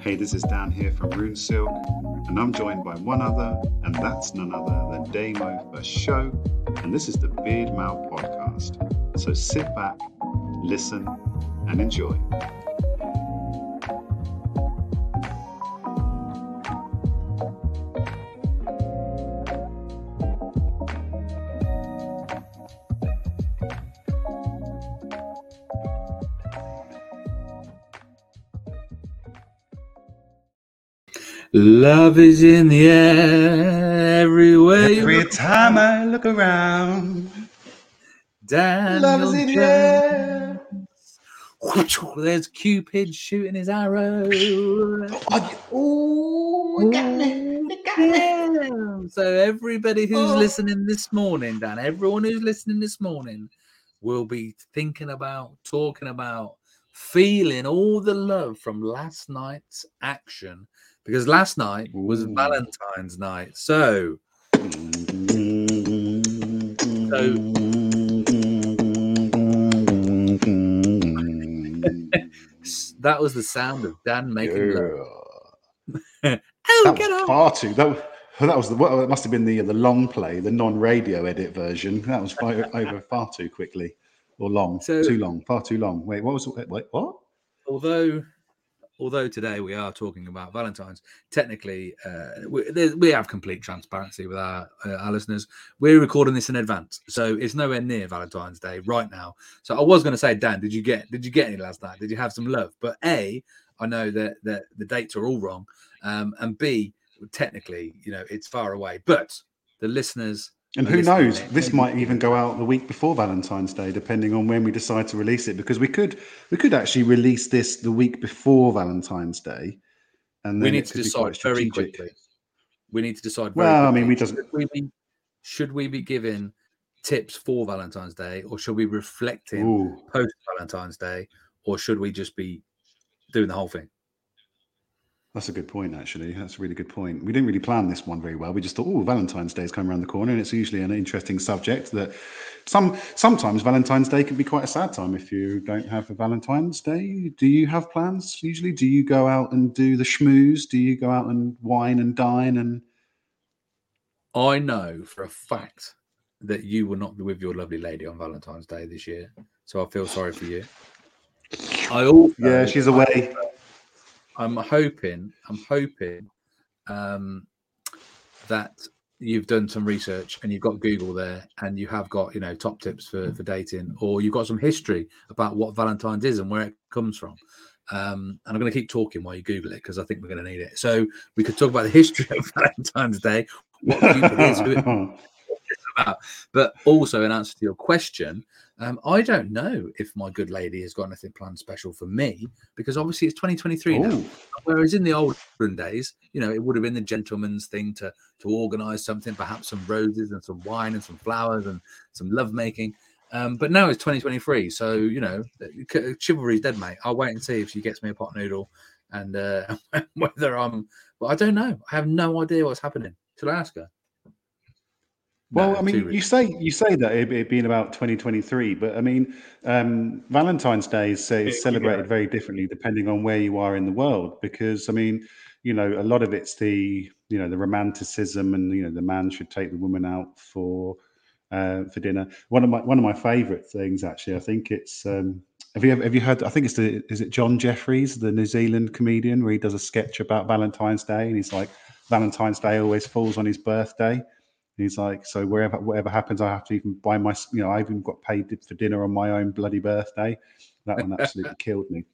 Hey, this is Dan here from Rune Silk, and I'm joined by one other, and that's none other than Damo for show, and this is the Beard Mail podcast. So sit back, listen, and enjoy. Love is in the air everywhere. Every time I look around, Daniel love is in the air. There's Cupid shooting his arrow. Oh, we got me. We got. So everybody who's Oh. listening this morning, Dan, everyone who's listening this morning will be thinking about, talking about, feeling all the love from last night's action because last night was Ooh. Valentine's night. So s- that was the sound of Dan making love. Yeah. Oh, That get was on. far too. That, was- that was the. Well, it must have been the the long play, the non-radio edit version. That was far, over far too quickly, or long, So- too long, far too long. Wait, what was? Wait what? although although today we are talking about valentine's technically uh, we, we have complete transparency with our, uh, our listeners. We're recording this in advance so it's nowhere near valentine's day right now. So i was going to say dan did you get did you get any last night? Did you have some love? But a i know that, that the dates are all wrong um, and b technically you know it's far away. But the listeners And who knows? This might even go out the week before Valentine's Day, depending on when we decide to release it. Because we could we could actually release this the week before Valentine's Day, and we need to decide very quickly. We need to decide. Well, I mean, we doesn't- Should we be, should we be giving tips for Valentine's Day, or should we be reflecting Ooh. post Valentine's Day, or should we just be doing the whole thing? That's a good point, actually. That's a really good point. We didn't really plan this one very well. We just thought, oh, Valentine's Day is coming around the corner, and it's usually an interesting subject. That some sometimes Valentine's Day can be quite a sad time if you don't have a Valentine's Day. Do you have plans usually? Do you go out and do the schmooze? Do you go out and wine and dine? And I know for a fact that you will not be with your lovely lady on Valentine's Day this year, so I feel sorry for you. I also yeah, she's away. I'm hoping, I'm hoping um, that you've done some research and you've got Google there and you have got, you know, top tips for, for dating, or you've got some history about what Valentine's is and where it comes from. Um, and I'm going to keep talking while you Google it because I think we're going to need it. So we could talk about the history of Valentine's Day, what Cupid is, about. But also, in answer to your question, um, I don't know if my good lady has got anything planned special for me because obviously it's 2023 now. Whereas in the olden days, you know, it would have been the gentleman's thing to to organise something, perhaps some roses and some wine and some flowers and some lovemaking. Um, but now it's 2023, so you know, chivalry's dead, mate. I'll wait and see if she gets me a pot noodle and uh, whether I'm. Well, I don't know. I have no idea what's happening. Should I ask her? Well, No, I mean, you say you say that it, it being about 2023, but I mean, um, Valentine's Day is, uh, is celebrated very differently depending on where you are in the world. Because I mean, you know, a lot of it's the you know the romanticism, and you know, the man should take the woman out for uh, for dinner. One of my one of my favourite things, actually, I think it's. Um, have you ever, have you heard? I think it's the is it John Jeffries, the New Zealand comedian, where he does a sketch about Valentine's Day, and he's like, Valentine's Day always falls on his birthday. He's like, so wherever whatever happens, I have to even buy my, you know, I even got paid for dinner on my own bloody birthday. That one absolutely killed me.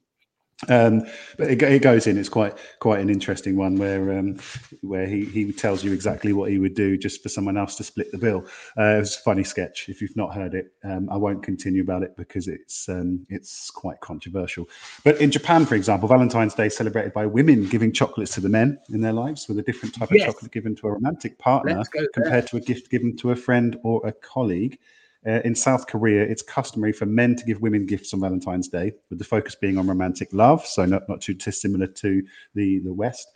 Um, but it, it goes in. It's quite quite an interesting one where um, where he he tells you exactly what he would do just for someone else to split the bill. Uh, it's a funny sketch. If you've not heard it, um, I won't continue about it because it's um, it's quite controversial. But in Japan, for example, Valentine's Day is celebrated by women giving chocolates to the men in their lives with a different type Yes. of chocolate given to a romantic partner compared to a gift given to a friend or a colleague. Uh, in South Korea, it's customary for men to give women gifts on Valentine's Day, with the focus being on romantic love, so not, not too dissimilar to the, the West.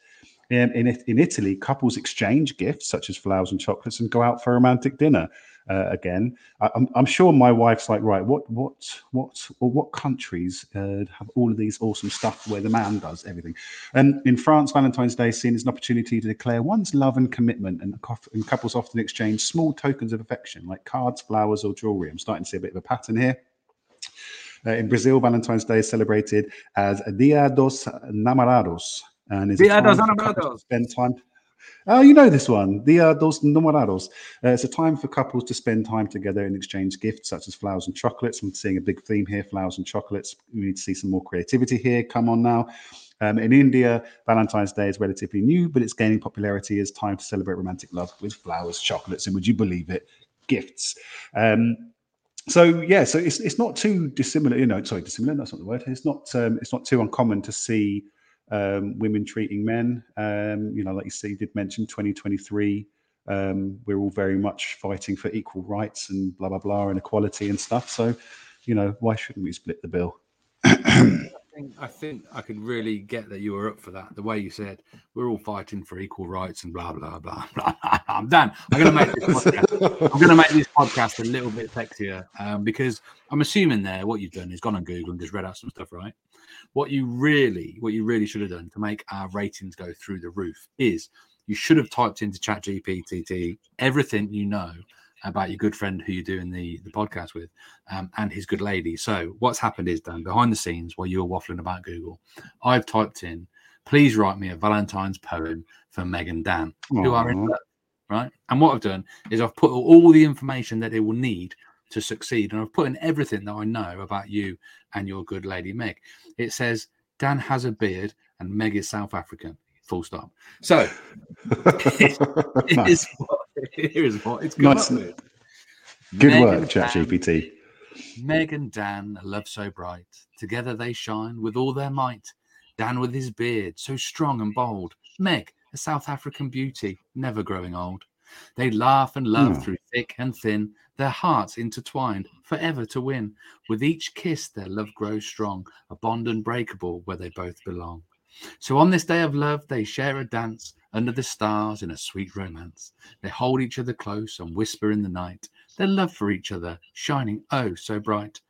Um, in, in Italy, couples exchange gifts such as flowers and chocolates and go out for a romantic dinner. Uh, again. I, am I'm sure my wife's like, right, what what what or what countries uh, have all of these awesome stuff where the man does everything? And in France, Valentine's Day is seen as an opportunity to declare one's love and commitment, and, and couples often exchange small tokens of affection like cards, flowers, or jewelry. I'm starting to see a bit of a pattern here. Uh, in Brazil, Valentine's Day is celebrated as Dia dos Namorados, and is Dia dos Namorados. Spend time Oh, you know this one, Dia dos Namorados. Uh, it's a time for couples to spend time together and exchange gifts such as flowers and chocolates. I'm seeing a big theme here flowers and chocolates. We need to see some more creativity here. Come on now. Um, in India, Valentine's Day is relatively new, but it's gaining popularity as time to celebrate romantic love with flowers, chocolates, and would you believe it, gifts. Um, so yeah, so it's it's not too dissimilar. You know, sorry, dissimilar. That's not the word. It's not um, it's not too uncommon to see um, women treating men. Um, you know, like you said, you did mention 2023. Um, we're all very much fighting for equal rights and blah blah blah and equality and stuff. So, you know, why shouldn't we split the bill? I think I could really get that you were up for that. The way you said we're all fighting for equal rights and blah blah blah. blah. I'm done. I'm going to make this podcast. I'm going to make this podcast a little bit sexier um, because I'm assuming there what you've done is gone on Google and just read out some stuff, right? What you really, what you really should have done to make our ratings go through the roof is you should have typed into ChatGPT everything you know about your good friend who you're doing the, the podcast with um, and his good lady. So what's happened is Dan, behind the scenes while you were waffling about Google, I've typed in, please write me a Valentine's poem for Meg and Dan, Aww. who are in love. Right. And what I've done is I've put all the information that they will need to succeed. And I've put in everything that I know about you and your good lady Meg. It says Dan has a beard and Meg is South African. Full stop. So here's, what, here's what it's nice. Good Meg work, ChatGPT. Meg and Dan, love so bright. Together they shine with all their might. Dan with his beard, so strong and bold. Meg, a South African beauty, never growing old. They laugh and love mm. through thick and thin, their hearts intertwined, forever to win. With each kiss, their love grows strong, a bond unbreakable where they both belong. So on this day of love, they share a dance under the stars in a sweet romance. They hold each other close and whisper in the night, their love for each other shining oh so bright.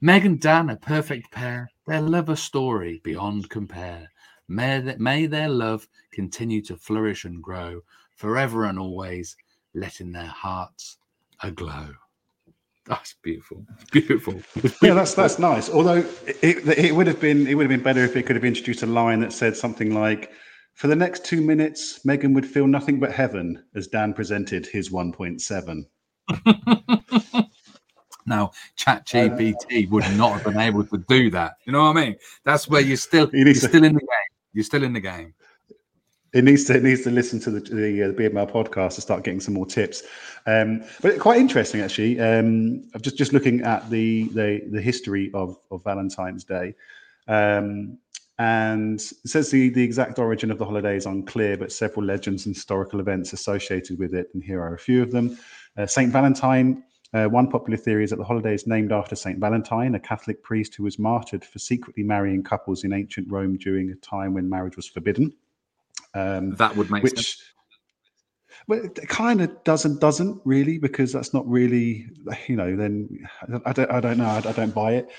Meg and Dan, a perfect pair, their love a story beyond compare. May, may their love continue to flourish and grow forever and always, letting their hearts aglow. That's beautiful. It's beautiful. It's beautiful. Yeah, that's that's nice. Although it, it would have been it would have been better if it could have introduced a line that said something like, "For the next two minutes, Megan would feel nothing but heaven as Dan presented his 1.7." now, ChatGPT uh, would not have been able to do that. You know what I mean? That's where you're still you're still in the game. You're still in the game. It needs to it needs to listen to the the, uh, the podcast to start getting some more tips. Um, but quite interesting actually. Um, I'm just just looking at the the, the history of, of Valentine's Day. Um, and it says the, the exact origin of the holiday is unclear, but several legends and historical events associated with it, and here are a few of them. Uh, Saint Valentine. Uh, one popular theory is that the holiday is named after Saint Valentine, a Catholic priest who was martyred for secretly marrying couples in ancient Rome during a time when marriage was forbidden. Um, that would make which, sense. Well, it kind of doesn't doesn't really because that's not really you know then I don't I don't know I, I don't buy it.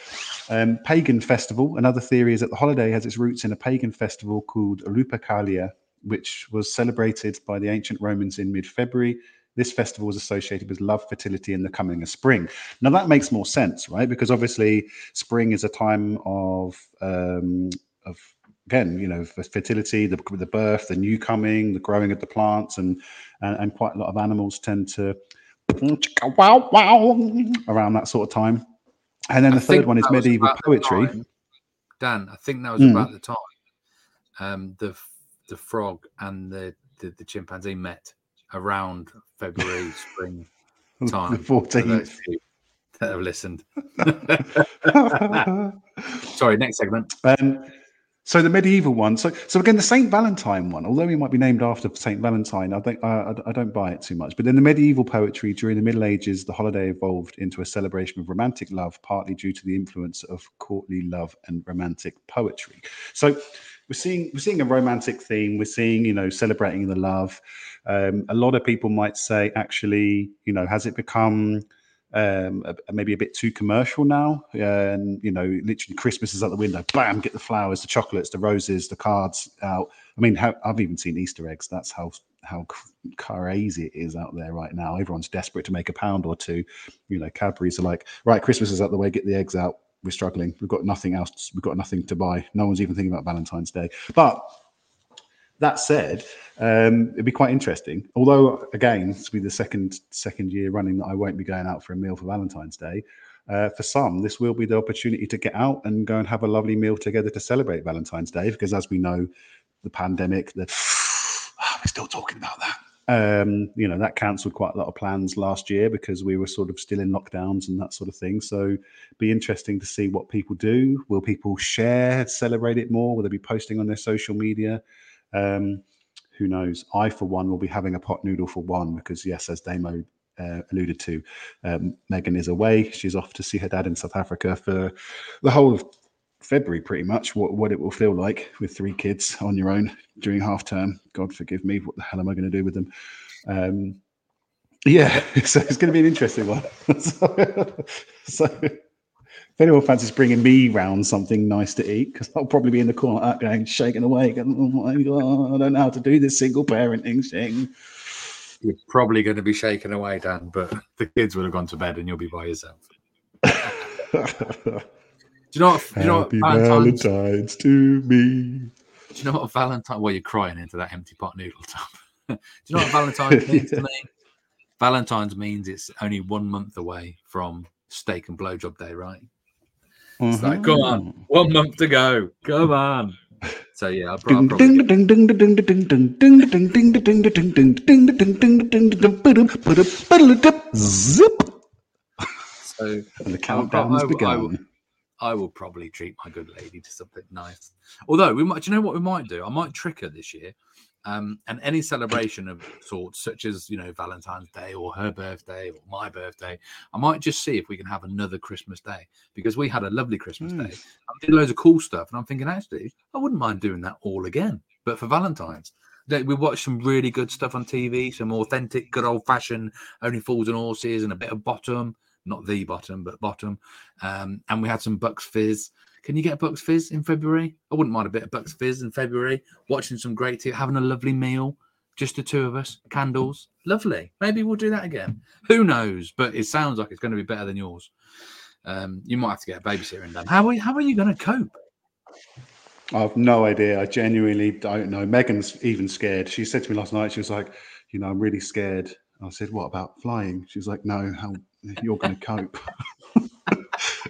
Um, pagan festival. Another theory is that the holiday has its roots in a pagan festival called Lupercalia, which was celebrated by the ancient Romans in mid-February. This festival was associated with love, fertility, and the coming of spring. Now that makes more sense, right? Because obviously spring is a time of um, of again, you know, fertility, the, the birth, the new coming, the growing of the plants, and, and, and quite a lot of animals tend to wow wow around that sort of time. And then the I third one is medieval poetry. Dan, I think that was mm. about the time um, the the frog and the, the, the chimpanzee met around February spring time. the fourteenth. That have listened. Sorry, next segment. Um, so the medieval one. So so again, the Saint Valentine one. Although he might be named after Saint Valentine, I think I, I don't buy it too much. But in the medieval poetry during the Middle Ages, the holiday evolved into a celebration of romantic love, partly due to the influence of courtly love and romantic poetry. So we're seeing we're seeing a romantic theme. We're seeing you know celebrating the love. Um, a lot of people might say, actually, you know, has it become um, maybe a bit too commercial now. and you know, literally Christmas is out the window. Bam, get the flowers, the chocolates, the roses, the cards out. I mean, how, I've even seen Easter eggs. That's how how crazy it is out there right now. Everyone's desperate to make a pound or two. You know, Cadbury's are like, right, Christmas is out the way. Get the eggs out. We're struggling. We've got nothing else. We've got nothing to buy. No one's even thinking about Valentine's Day. But that said, um, it'd be quite interesting. Although, again, this will be the second second year running that I won't be going out for a meal for Valentine's Day. Uh, for some, this will be the opportunity to get out and go and have a lovely meal together to celebrate Valentine's Day. Because as we know, the pandemic, the oh, we're still talking about that. Um, you know, that cancelled quite a lot of plans last year because we were sort of still in lockdowns and that sort of thing. So, be interesting to see what people do. Will people share, celebrate it more? Will they be posting on their social media? Um, who knows? I, for one, will be having a pot noodle for one because, yes, as Damo uh, alluded to, um, Megan is away. She's off to see her dad in South Africa for the whole of February, pretty much. What what it will feel like with three kids on your own during half term. God forgive me. What the hell am I going to do with them? Um, yeah, so it's going to be an interesting one. so, so if anyone fancies bringing me round something nice to eat, because I'll probably be in the corner like going shaking away, going, oh my god, I don't know how to do this single parenting thing. You're probably going to be shaking away, Dan, but the kids will have gone to bed and you'll be by yourself. do you know what? Do you know Happy what Valentine's, Valentine's to me. Do you know what Valentine? Well, you're crying into that empty pot noodle tub. do you know what Valentine's means to me? Valentine's means it's only one month away from steak and blowjob day, right? It's mm-hmm. like, come on, one month to go. Come on. So yeah, I'll probably. Zip. So and the countdown's I, begun. I will, I will probably treat my good lady to something nice. Although we might, do you know what we might do? I might trick her this year um, and any celebration of sorts, such as you know Valentine's Day or her birthday or my birthday, I might just see if we can have another Christmas Day because we had a lovely Christmas mm. Day. I did loads of cool stuff, and I'm thinking actually I wouldn't mind doing that all again, but for Valentine's. We watched some really good stuff on TV, some authentic, good old fashioned Only Fools and Horses, and a bit of bottom, not the bottom, but bottom. Um, and we had some Bucks Fizz. Can you get a Bucks Fizz in February? I wouldn't mind a bit of Bucks Fizz in February. Watching some great TV, having a lovely meal, just the two of us, candles, lovely. Maybe we'll do that again. Who knows? But it sounds like it's going to be better than yours. Um, you might have to get a babysitter in done. How are you, how are you going to cope? I've no idea. I genuinely don't know. Megan's even scared. She said to me last night, she was like, you know, I'm really scared. I said, what about flying? She was like, no, how you're going to cope.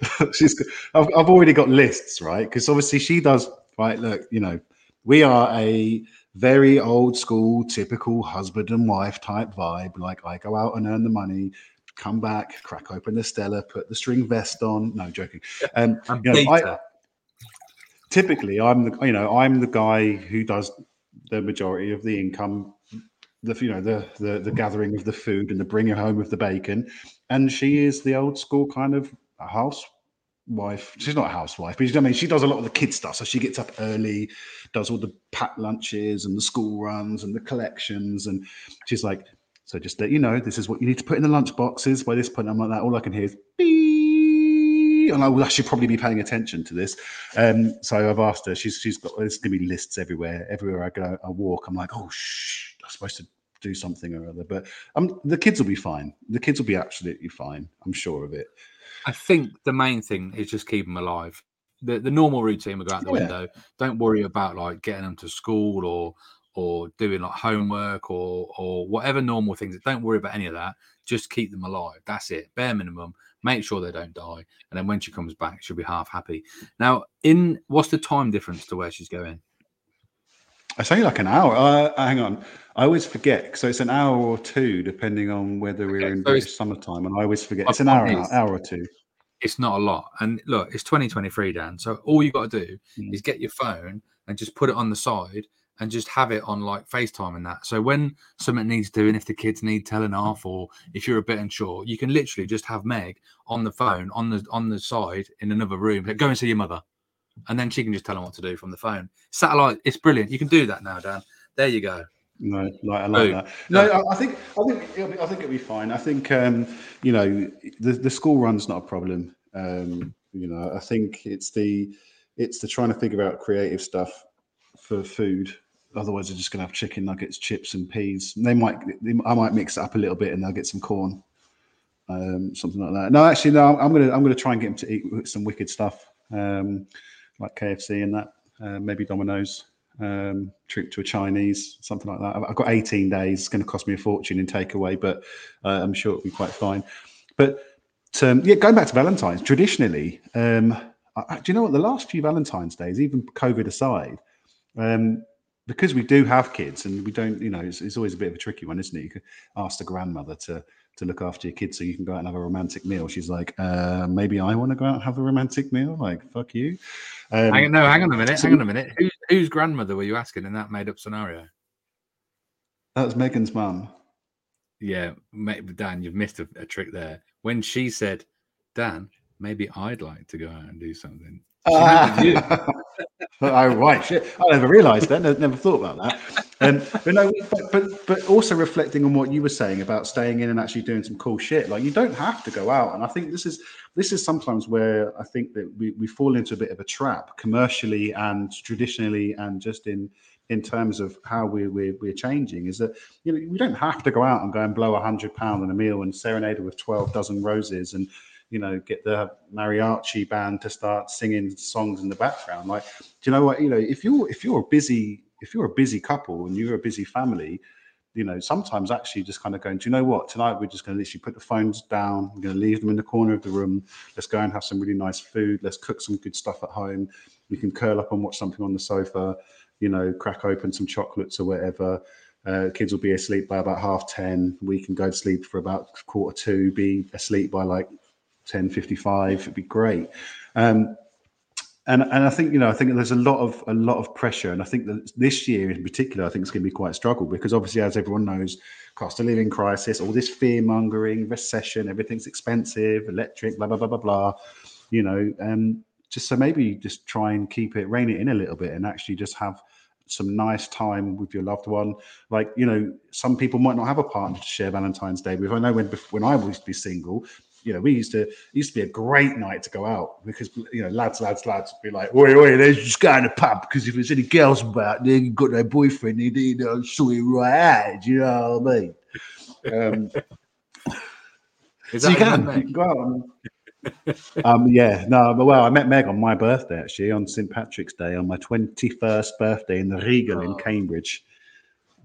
she's I've, I've already got lists right? Because obviously she does right look you know we are a very old school typical husband and wife type vibe. Like i go out and earn the money come back crack open the stella put the string vest on. No joking. Um you know, I, typically i'm the you know i'm the guy who does the majority of the income the you know the, the the gathering of the food and the bringing home of the bacon. And she is the old school kind of house wife. She's not a housewife, but you know I mean. She does a lot of the kid stuff. So she gets up early, does all the packed lunches and the school runs and the collections. And she's like, so just let you know, this is what you need to put in the lunch boxes. By this point, I'm like that. All I can hear is beep. And I will actually probably be paying attention to this. Um, so I've asked her. She's she's got there's to be lists everywhere. Everywhere I go, I walk. I'm like, oh shh, I'm supposed to do something or other. But um, the kids will be fine. The kids will be absolutely fine. I'm sure of it. I think the main thing is just keep them alive. The the normal routine will go out the yeah. window. Don't worry about like getting them to school or or doing like homework or or whatever normal things. Don't worry about any of that. Just keep them alive. That's it. Bare minimum. Make sure they don't die. And then when she comes back, she'll be half happy. Now, in what's the time difference to where she's going? It's only like an hour. Uh, hang on. I always forget. So it's an hour or two, depending on whether we're okay, in so summertime. And I always forget. It's an hour, is, hour or two. It's not a lot. And look, it's 2023, Dan. So all you got to do mm. is get your phone and just put it on the side and just have it on like FaceTime and that. So when something needs doing, if the kids need telling off or if you're a bit unsure, you can literally just have Meg on the phone on the on the side in another room. Go and see your mother and then she can just tell them what to do from the phone. Satellite, it's brilliant. You can do that now, Dan. There you go. No, like I like that. No, I, I think I think it'll be, I think it'll be fine. I think um, you know the the school run's not a problem. Um, you know, I think it's the it's the trying to figure out creative stuff for food. Otherwise, they're just going to have chicken nuggets, chips, and peas. They might they, I might mix it up a little bit, and they'll get some corn, um, something like that. No, actually, no. I'm gonna I'm gonna try and get them to eat some wicked stuff, um, like KFC and that. Uh, maybe Domino's um, trip to a Chinese, something like that. I've got 18 days. It's going to cost me a fortune in takeaway, but uh, I'm sure it'll be quite fine. But um, yeah, going back to Valentine's, traditionally, um, I, do you know what? The last few Valentine's days, even COVID aside, um, because we do have kids and we don't, you know, it's, it's, always a bit of a tricky one, isn't it? You could ask the grandmother to to look after your kids so you can go out and have a romantic meal. She's like, uh, maybe I want to go out and have a romantic meal. Like, fuck you. Um, hang on, no, hang on a minute. hang on a minute. Who, whose grandmother were you asking in that made up scenario? That was Megan's mum. Yeah, Dan, you've missed a, a trick there. When she said, Dan, maybe I'd like to go out and do something. Uh, oh right, shit! I never realised that. Never, thought about that. Um, but no, but, but but also reflecting on what you were saying about staying in and actually doing some cool shit. Like you don't have to go out, and I think this is this is sometimes where I think that we, we fall into a bit of a trap commercially and traditionally, and just in in terms of how we, we're, we're changing is that you know we don't have to go out and go and blow a hundred pound on a meal and serenade with 12 dozen roses and you know get the mariachi band to start singing songs in the background. Like do you know what you know if you're if you're a busy if you're a busy couple and you're a busy family you know sometimes actually just kind of going do you know what? Tonight we're just going to literally put the phones down we're going to leave them in the corner of the room. Let's go and have some really nice food. Let's cook some good stuff at home. We can curl up and watch something on the sofa you know crack open some chocolates or whatever. Uh, kids will be asleep by about half 10 we can go to sleep for about quarter two be asleep by like 10.55 it'd be great um, and and I think you know I think there's a lot of a lot of pressure, and I think that this year in particular, I think it's going to be quite a struggle because obviously, as everyone knows, cost of living crisis, all this fear mongering, recession, everything's expensive, electric, blah blah blah blah blah. You know, um, just so maybe just try and keep it, rein it in a little bit, and actually just have some nice time with your loved one. Like you know, some people might not have a partner to share Valentine's Day with. I know when when I used to be single, you know, we used to used to be a great night to go out because you know, lads, lads, lads would be like, "Oi, oi, let's just go in the pub because if there's any girls about, they have got no boyfriend, they you know, saw it right out. You know what I mean? Um, so you can, you can go out. And, um, yeah, no, but well, I met Meg on my birthday actually on St Patrick's Day on my twenty-first birthday in the Regal oh. in Cambridge.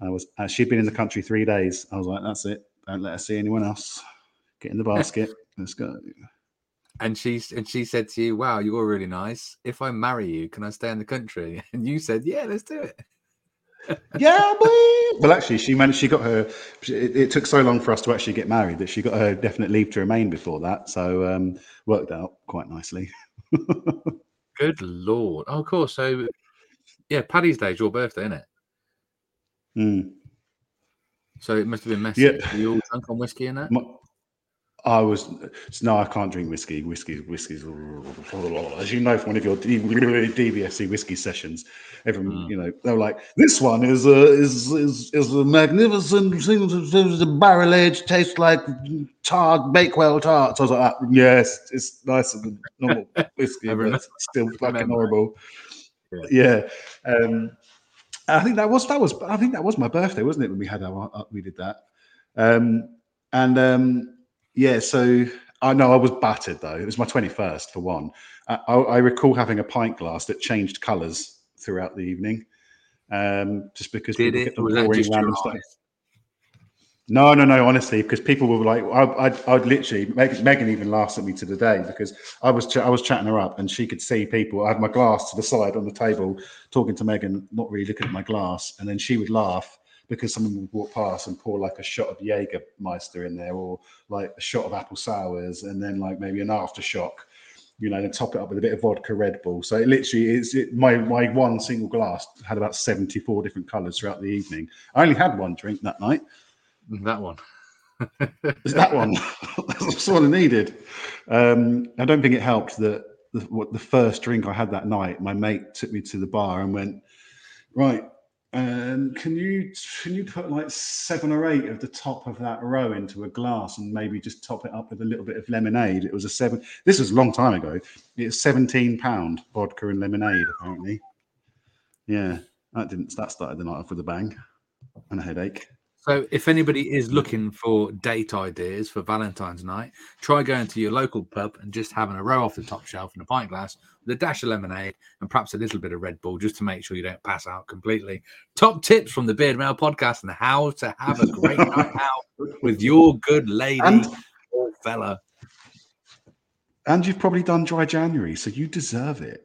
I was uh, she'd been in the country three days. I was like, that's it. Don't let her see anyone else. Get in the basket. Let's go. And she and she said to you, "Wow, you're really nice. If I marry you, can I stay in the country?" And you said, "Yeah, let's do it." yeah, boy. Well, actually, she managed. She got her. It, it, took so long for us to actually get married that she got her definite leave to remain before that. So um, worked out quite nicely. Good lord! Oh, of course. So, yeah, Paddy's Day is your birthday, isn't it? Mm. So it must have been messy. Yeah. Are you all drunk on whiskey and that? My, I was no, I can't drink whiskey. Whiskey, whiskey's as you know from one of your DBSC whiskey sessions. Everyone, mm. you know, they were like, "This one is a is is is a magnificent The barrel aged, tastes like tart Bakewell tarts." I was like, ah, "Yes, it's nicer than normal whiskey, but still fucking horrible." Yeah, yeah. Um, I think that was that was I think that was my birthday, wasn't it? When we had our uh, we did that, um, and. Um, yeah, so I know I was battered though. It was my 21st for one. I, I recall having a pint glass that changed colours throughout the evening, um, just because Did it? Was that just random stuff. No, no, no. Honestly, because people were like, I, I'd, I'd literally. Megan even laughs at me to the day because I was, ch- I was chatting her up, and she could see people. I had my glass to the side on the table, talking to Megan, not really looking at my glass, and then she would laugh because someone would walk past and pour like a shot of Jägermeister in there or like a shot of apple sours and then like maybe an aftershock, you know, and top it up with a bit of vodka Red Bull. So it literally is it, my my one single glass had about 74 different colours throughout the evening. I only had one drink that night. That one. is that one? That's all I needed. Um, I don't think it helped that the, what the first drink I had that night, my mate took me to the bar and went, right, um, can you can you put like seven or eight of the top of that row into a glass and maybe just top it up with a little bit of lemonade? It was a seven. This was a long time ago. It's seventeen pound vodka and lemonade apparently. Yeah, that didn't. That started the night off with a bang and a headache. So, if anybody is looking for date ideas for Valentine's night, try going to your local pub and just having a row off the top shelf in a pint glass with a dash of lemonade and perhaps a little bit of Red Bull just to make sure you don't pass out completely. Top tips from the Beard Mail podcast and how to have a great night out with your good lady and, or fella. And you've probably done dry January, so you deserve it.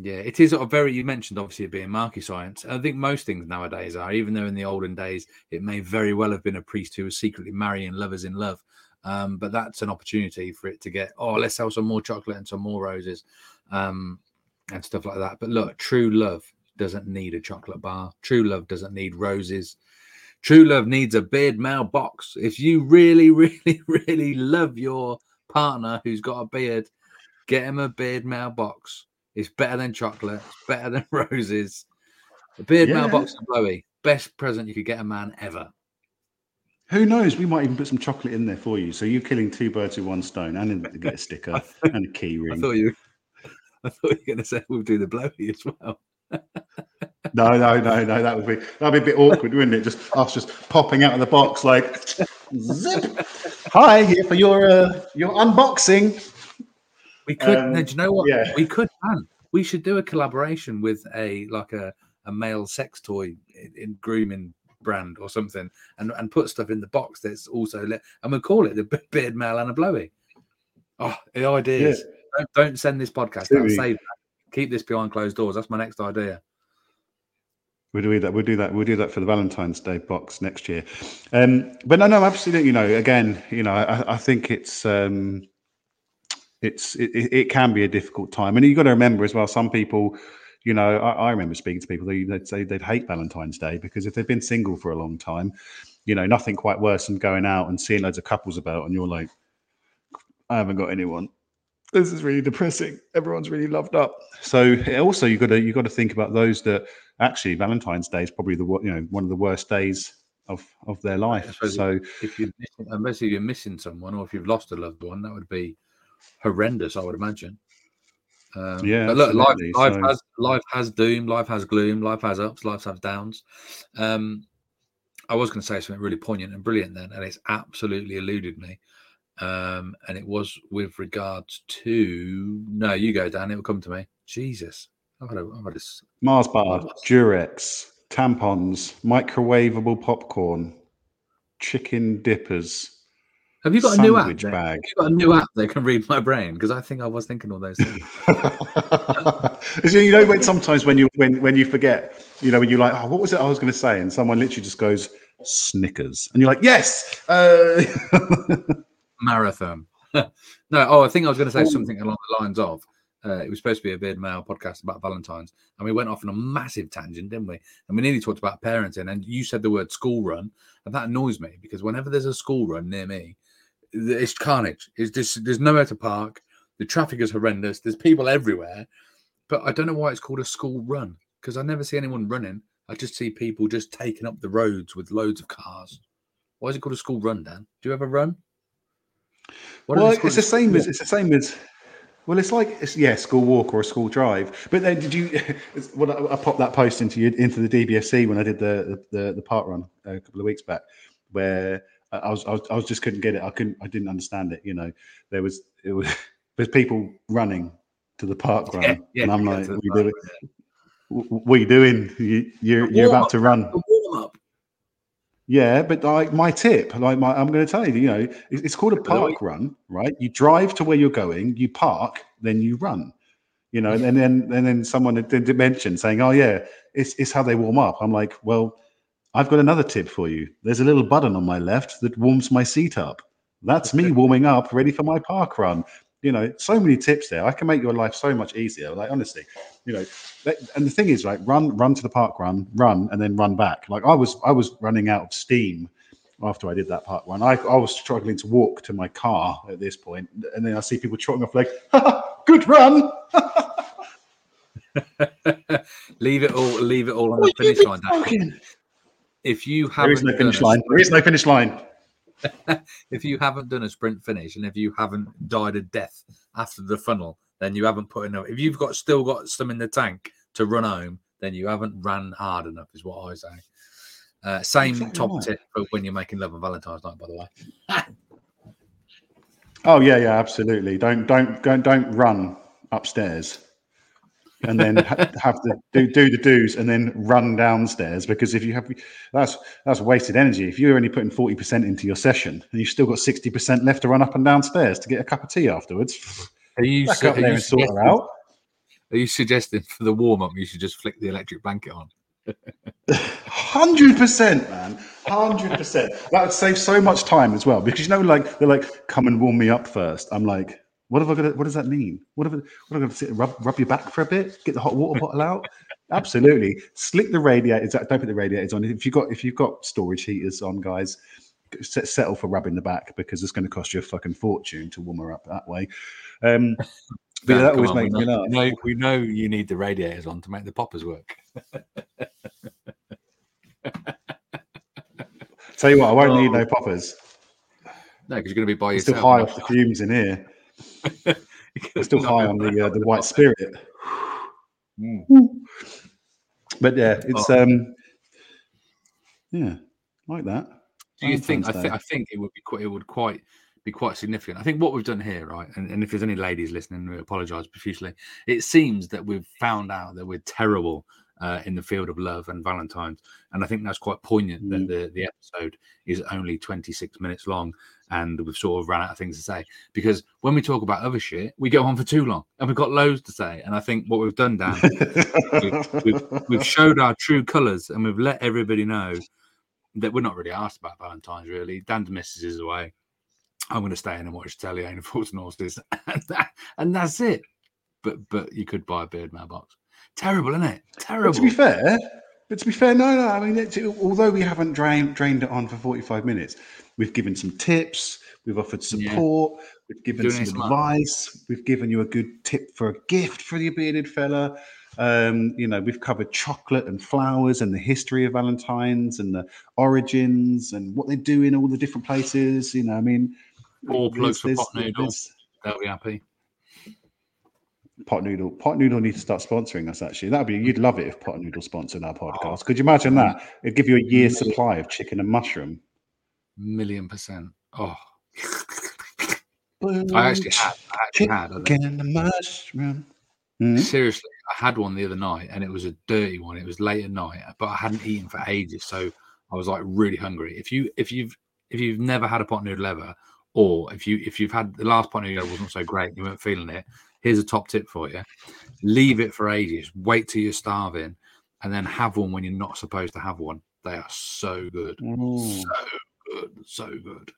Yeah, it is a very. You mentioned obviously it being marquee science. I think most things nowadays are, even though in the olden days it may very well have been a priest who was secretly marrying lovers in love. Um, but that's an opportunity for it to get. Oh, let's sell some more chocolate and some more roses, um, and stuff like that. But look, true love doesn't need a chocolate bar. True love doesn't need roses. True love needs a beard mail box. If you really, really, really love your partner who's got a beard, get him a beard mail box it's better than chocolate. It's better than roses. The beard yeah. mailbox and blowy. Best present you could get a man ever. Who knows? We might even put some chocolate in there for you. So you're killing two birds with one stone, and get a sticker and a key ring. I thought you. I thought you were going to say we'll do the blowy as well. no, no, no, no. That would be that'd be a bit awkward, wouldn't it? Just us just popping out of the box like zip. Hi, here for your uh, your unboxing. We could. Um, do you know what? Yeah. We could. Man, we should do a collaboration with a like a, a male sex toy in, in grooming brand or something, and and put stuff in the box that's also lit, and we'll call it the beard male and a blowy. Oh, the ideas. Yeah. Don't, don't, send this podcast out. Save that. Keep this behind closed doors. That's my next idea. We'll do that. We'll do that. We'll do that for the Valentine's Day box next year. Um, but no, no, absolutely. You know, again, you know, I, I think it's um, it's it, it can be a difficult time, and you've got to remember as well. Some people, you know, I, I remember speaking to people they'd say they'd hate Valentine's Day because if they've been single for a long time, you know, nothing quite worse than going out and seeing loads of couples about, and you're like, I haven't got anyone. This is really depressing. Everyone's really loved up. So also you got to you got to think about those that actually Valentine's Day is probably the you know one of the worst days of of their life. So if you're missing, unless you're missing someone or if you've lost a loved one, that would be horrendous, I would imagine. Um, yeah, but look, life, life so... has life has doom, life has gloom, life has ups, life has downs. Um, I was going to say something really poignant and brilliant then, and it's absolutely eluded me. Um, and it was with regards to no, you go, Dan. It will come to me. Jesus, I've had a, I've had a... Mars bar, Durex, tampons, microwavable popcorn, chicken dippers, have you got a new app? Bag. Have you got a new app that can read my brain? Because I think I was thinking all those things. you know, when sometimes when you when when you forget, you know, when you're like, oh, what was it I was going to say, and someone literally just goes Snickers, and you're like, yes, uh... marathon. no, oh, I think I was going to say oh. something along the lines of. Uh, it was supposed to be a Beard Mail podcast about Valentine's, and we went off on a massive tangent, didn't we? And we nearly talked about parenting, and you said the word school run, and that annoys me because whenever there's a school run near me, it's carnage. It's just there's nowhere to park. The traffic is horrendous. There's people everywhere, but I don't know why it's called a school run because I never see anyone running. I just see people just taking up the roads with loads of cars. Why is it called a school run, Dan? Do you ever run? What well, it's the same as it's the same as. Well, it's like it's yeah, school walk or a school drive. But then, did you? Well, I, I popped that post into you into the DBSC when I did the the, the park run a couple of weeks back, where I was, I was, I was just couldn't get it. I couldn't, I didn't understand it. You know, there was, it was, there's people running to the park run, yeah, yeah, and I'm like, what, you doing? what are you doing? You, you're, you're about to run. Yeah, but like my tip, like my, I'm going to tell you, you know, it's called a park run, right? You drive to where you're going, you park, then you run. You know, and then and then someone did mention saying, "Oh yeah, it's it's how they warm up." I'm like, well, I've got another tip for you. There's a little button on my left that warms my seat up. That's me warming up, ready for my park run. You know, so many tips there. I can make your life so much easier. Like honestly, you know, and the thing is, right, run, run to the park run, run, and then run back. Like I was, I was running out of steam after I did that park run. I, I was struggling to walk to my car at this point, and then I see people trotting off like, "Good run." leave it all. Leave it all on the finish line. If you haven't, there is no finish line. There is no finish line. if you haven't done a sprint finish and if you haven't died a death after the funnel, then you haven't put enough. If you've got still got some in the tank to run home, then you haven't ran hard enough, is what I say. Uh, same exactly top right. tip for when you're making love on Valentine's night, by the way. oh yeah, yeah, absolutely. Don't don't don't don't run upstairs and then have to do, do the do's and then run downstairs because if you have that's that's wasted energy if you're only putting 40% into your session and you've still got 60% left to run up and downstairs to get a cup of tea afterwards are you, su- are you sort her out are you suggesting for the warm-up you should just flick the electric blanket on Hundred percent, man. Hundred percent. That would save so much time as well because you know, like they're like, "Come and warm me up first. I'm like, what have I got? To, what does that mean? What have I, what have I got to sit rub, rub your back for a bit? Get the hot water bottle out? Absolutely. Slick the radiators. Don't put the radiators on. If you got if you've got storage heaters on, guys, settle for rubbing the back because it's going to cost you a fucking fortune to warm her up that way. Um, but yeah, that always on, makes me laugh. We know, we know you need the radiators on to make the poppers work. Tell you what, I won't oh. need no poppers. No, because you're going to be by yourself. Still high off the fumes in here. Still high on the uh, the white spirit. Mm. But yeah, it's oh. um, yeah, like that. Do you think? I think I think it would be quite. It would quite be quite significant. I think what we've done here, right, and, and if there's any ladies listening, we apologise profusely. It seems that we've found out that we're terrible uh, in the field of love and Valentine's. And I think that's quite poignant mm. that the, the episode is only 26 minutes long and we've sort of ran out of things to say. Because when we talk about other shit, we go on for too long and we've got loads to say. And I think what we've done, Dan, we've, we've, we've showed our true colours and we've let everybody know that we're not really asked about Valentine's, really. Dan's missus is away. I'm going to stay in and watch Fools and Horses, and, that, and that's it. But but you could buy a beard mailbox. Terrible, isn't it? Terrible. But to be fair, but to be fair, no, no. I mean, it, although we haven't drained drained it on for forty five minutes, we've given some tips, we've offered support, yeah. we've given Doing some advice, we've given you a good tip for a gift for your bearded fella. Um, you know, we've covered chocolate and flowers and the history of Valentine's and the origins and what they do in all the different places. You know, I mean, all plugs for pot noodles. They'll be happy. Pot Noodle. Pot Noodle needs to start sponsoring us. Actually, that'd be you'd love it if Pot Noodle sponsored our podcast. Oh, Could you imagine that? It'd give you a year's million, supply of chicken and mushroom. Million percent. Oh, I actually had. I actually had. Chicken and mushroom. Mm-hmm. Seriously, I had one the other night, and it was a dirty one. It was late at night, but I hadn't eaten for ages, so I was like really hungry. If you if you've if you've never had a pot noodle ever, or if you if you've had the last pot noodle wasn't so great, you weren't feeling it, Here's a top tip for you leave it for ages, wait till you're starving, and then have one when you're not supposed to have one. They are so good. Ooh. So good. So good.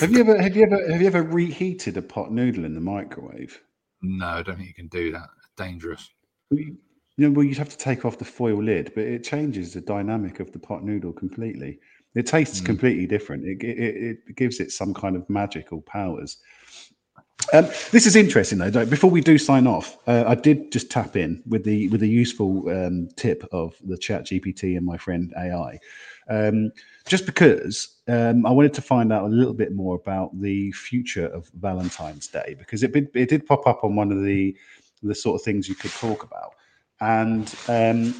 Have you ever have you ever have you ever reheated a pot noodle in the microwave? No, I don't think you can do that. dangerous. You know, well, you'd have to take off the foil lid, but it changes the dynamic of the pot noodle completely. It tastes mm. completely different. It, it, it gives it some kind of magical powers. Um, this is interesting though. Before we do sign off, uh, I did just tap in with the with a useful um, tip of the ChatGPT and my friend AI, um, just because um, I wanted to find out a little bit more about the future of Valentine's Day because it it did pop up on one of the the sort of things you could talk about, and um,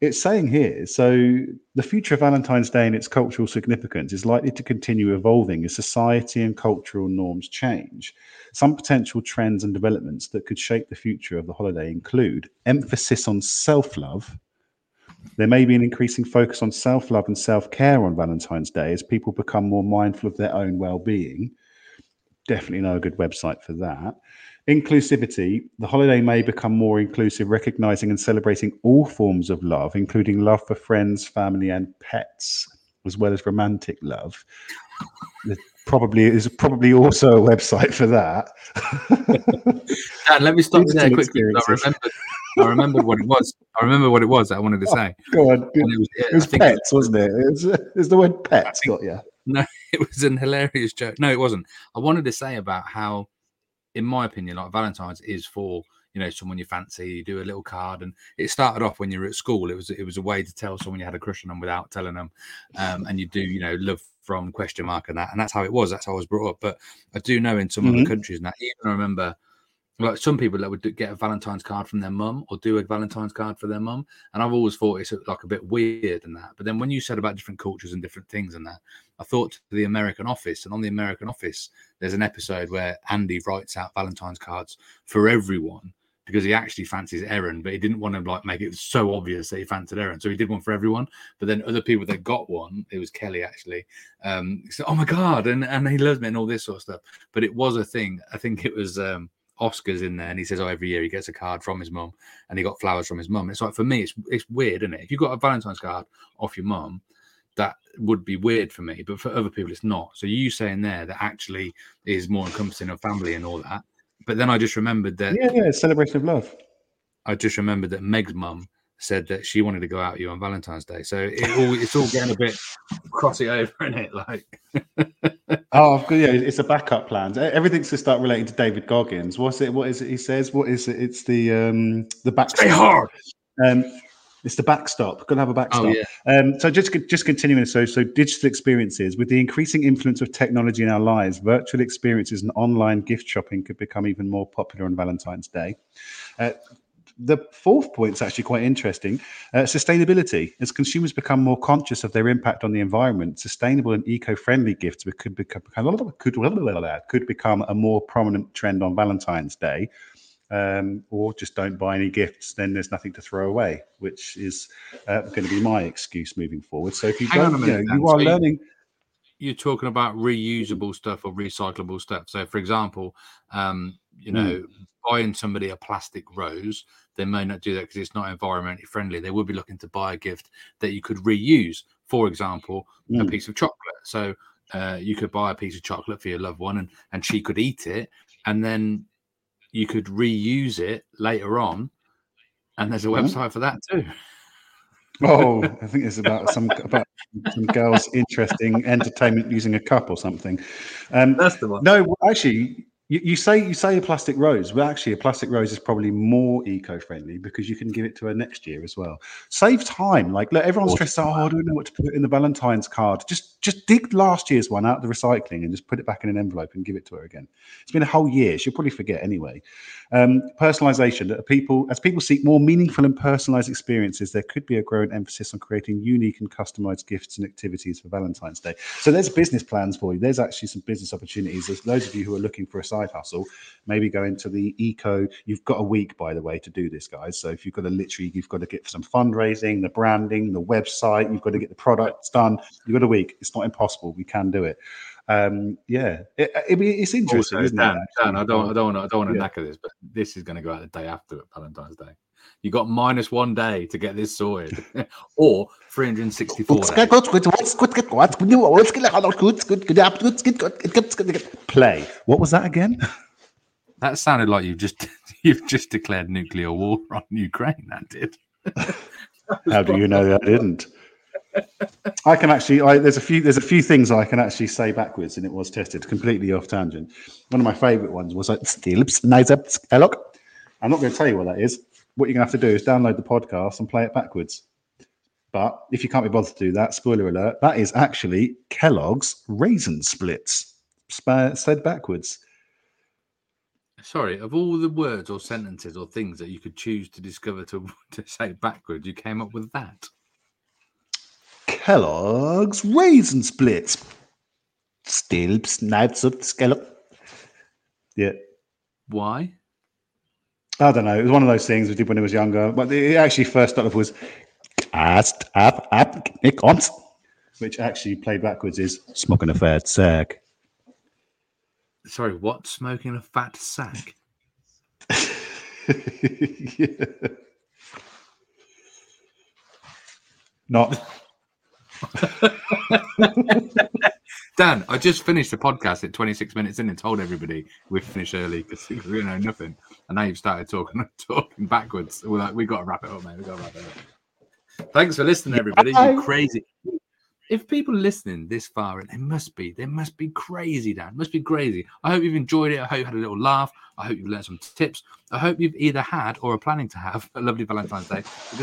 it's saying here so the future of Valentine's Day and its cultural significance is likely to continue evolving as society and cultural norms change. Some potential trends and developments that could shape the future of the holiday include emphasis on self love. There may be an increasing focus on self love and self care on Valentine's Day as people become more mindful of their own well being. Definitely know a good website for that. Inclusivity. The holiday may become more inclusive, recognizing and celebrating all forms of love, including love for friends, family, and pets, as well as romantic love. Probably is probably also a website for that. Dan, let me stop there quickly. I remember, I remembered what it was. I remember what it was I wanted to oh, say. Go on. It was, it was pets, was, wasn't it? It was, it was the word pets got you. No, it was an hilarious joke. No, it wasn't. I wanted to say about how, in my opinion, like Valentine's is for you know someone you fancy. You do a little card, and it started off when you were at school. It was it was a way to tell someone you had a crush on them without telling them, um, and you do you know love from question mark and that, and that's how it was. That's how I was brought up. But I do know in some mm-hmm. other countries now, even I remember like some people that would get a Valentine's card from their mum or do a Valentine's card for their mum. And I've always thought it's like a bit weird and that. But then when you said about different cultures and different things and that, I thought to the American Office. And on the American Office, there's an episode where Andy writes out Valentine's cards for everyone because he actually fancies Erin, but he didn't want to like make it so obvious that he fancied Erin. So he did one for everyone. But then other people that got one, it was Kelly actually. Um, said, "Oh my god!" and and he loves me and all this sort of stuff. But it was a thing. I think it was. Um, Oscar's in there, and he says, "Oh, every year he gets a card from his mum, and he got flowers from his mum." It's like for me, it's it's weird, isn't it? If you got a Valentine's card off your mum, that would be weird for me, but for other people, it's not. So you saying there that actually is more encompassing of family and all that. But then I just remembered that yeah, yeah, celebration of love. I just remembered that Meg's mum said that she wanted to go out with you on Valentine's Day. So it all it's all getting a bit crossy over, isn't it? Like oh, yeah, it's a backup plan. Everything's to start relating to David Goggins. What's it? What is it? He says. What is it? It's the um the backstop. Stay hard. Um, it's the backstop. To have a backstop. Oh, yeah. um, so just just continuing. So so digital experiences with the increasing influence of technology in our lives, virtual experiences and online gift shopping could become even more popular on Valentine's Day. Uh, the fourth point is actually quite interesting uh, sustainability. As consumers become more conscious of their impact on the environment, sustainable and eco friendly gifts could become, could, could become a more prominent trend on Valentine's Day. Um, or just don't buy any gifts, then there's nothing to throw away, which is uh, going to be my excuse moving forward. So if you Hang don't, minute, you, know, you are learning. You're talking about reusable stuff or recyclable stuff. So, for example, um, you know, mm. buying somebody a plastic rose they may not do that because it's not environmentally friendly. They would be looking to buy a gift that you could reuse. For example, mm. a piece of chocolate. So uh, you could buy a piece of chocolate for your loved one, and and she could eat it, and then you could reuse it later on. And there's a mm. website for that too. Oh, I think it's about some about some girls interesting entertainment using a cup or something. Um, That's the one. No, actually, you, you, say you say a plastic rose, but actually a plastic rose is probably more eco-friendly because you can give it to her next year as well. Save time. Like look, everyone's stressed out. Oh, I don't know what to put in the Valentine's card. Just just dig last year's one out of the recycling and just put it back in an envelope and give it to her again. It's been a whole year. She'll probably forget anyway. Um, personalization. That people as people seek more meaningful and personalized experiences, there could be a growing emphasis on creating unique and customized gifts and activities for Valentine's Day. So there's business plans for you. There's actually some business opportunities. There's those of you who are looking for a side hustle, maybe go into the eco. You've got a week, by the way, to do this, guys. So if you've got to literally, you've got to get some fundraising, the branding, the website, you've got to get the products done. You've got a week. It's not impossible. We can do it. Um, yeah, it, it, it's interesting, also, isn't Dan, it? Dan, I don't, I don't, want to, I don't want to yeah. knacker this, but this is going to go out the day after Valentine's Day. You got minus one day to get this sorted, or 364 Play. What was that again? That sounded like you've just you've just declared nuclear war on Ukraine. That did. How do you know that I didn't? I can actually. I, there's a few. There's a few things I can actually say backwards, and it was tested completely off tangent. One of my favourite ones was like I'm not going to tell you what that is. What you're going to have to do is download the podcast and play it backwards. But if you can't be bothered to do that, spoiler alert, that is actually Kellogg's Raisin Splitz said backwards. Sorry, of all the words or sentences or things that you could choose to discover to, to say backwards, you came up with that. Kellogg's Raisin Splitz. Still snipes up scallop. Yeah. Why? I don't know. It was one of those things we did when I was younger. But it actually first started was cast up up comes, which actually played backwards is smoking a fat sack. Sorry, what? Smoking a fat sack? yeah. Not Dan, I just finished the podcast at 26 minutes in and told everybody we've finished early because we know nothing. And now you've started talking talking backwards. We're like, we got to wrap it up, mate. We got to wrap it up. Thanks for listening, everybody. You're crazy. If people are listening this far, they must be. They must be crazy, Dan. Must be crazy. I hope you've enjoyed it. I hope you had a little laugh. I hope you've learned some tips. I hope you've either had or are planning to have a lovely Valentine's Day because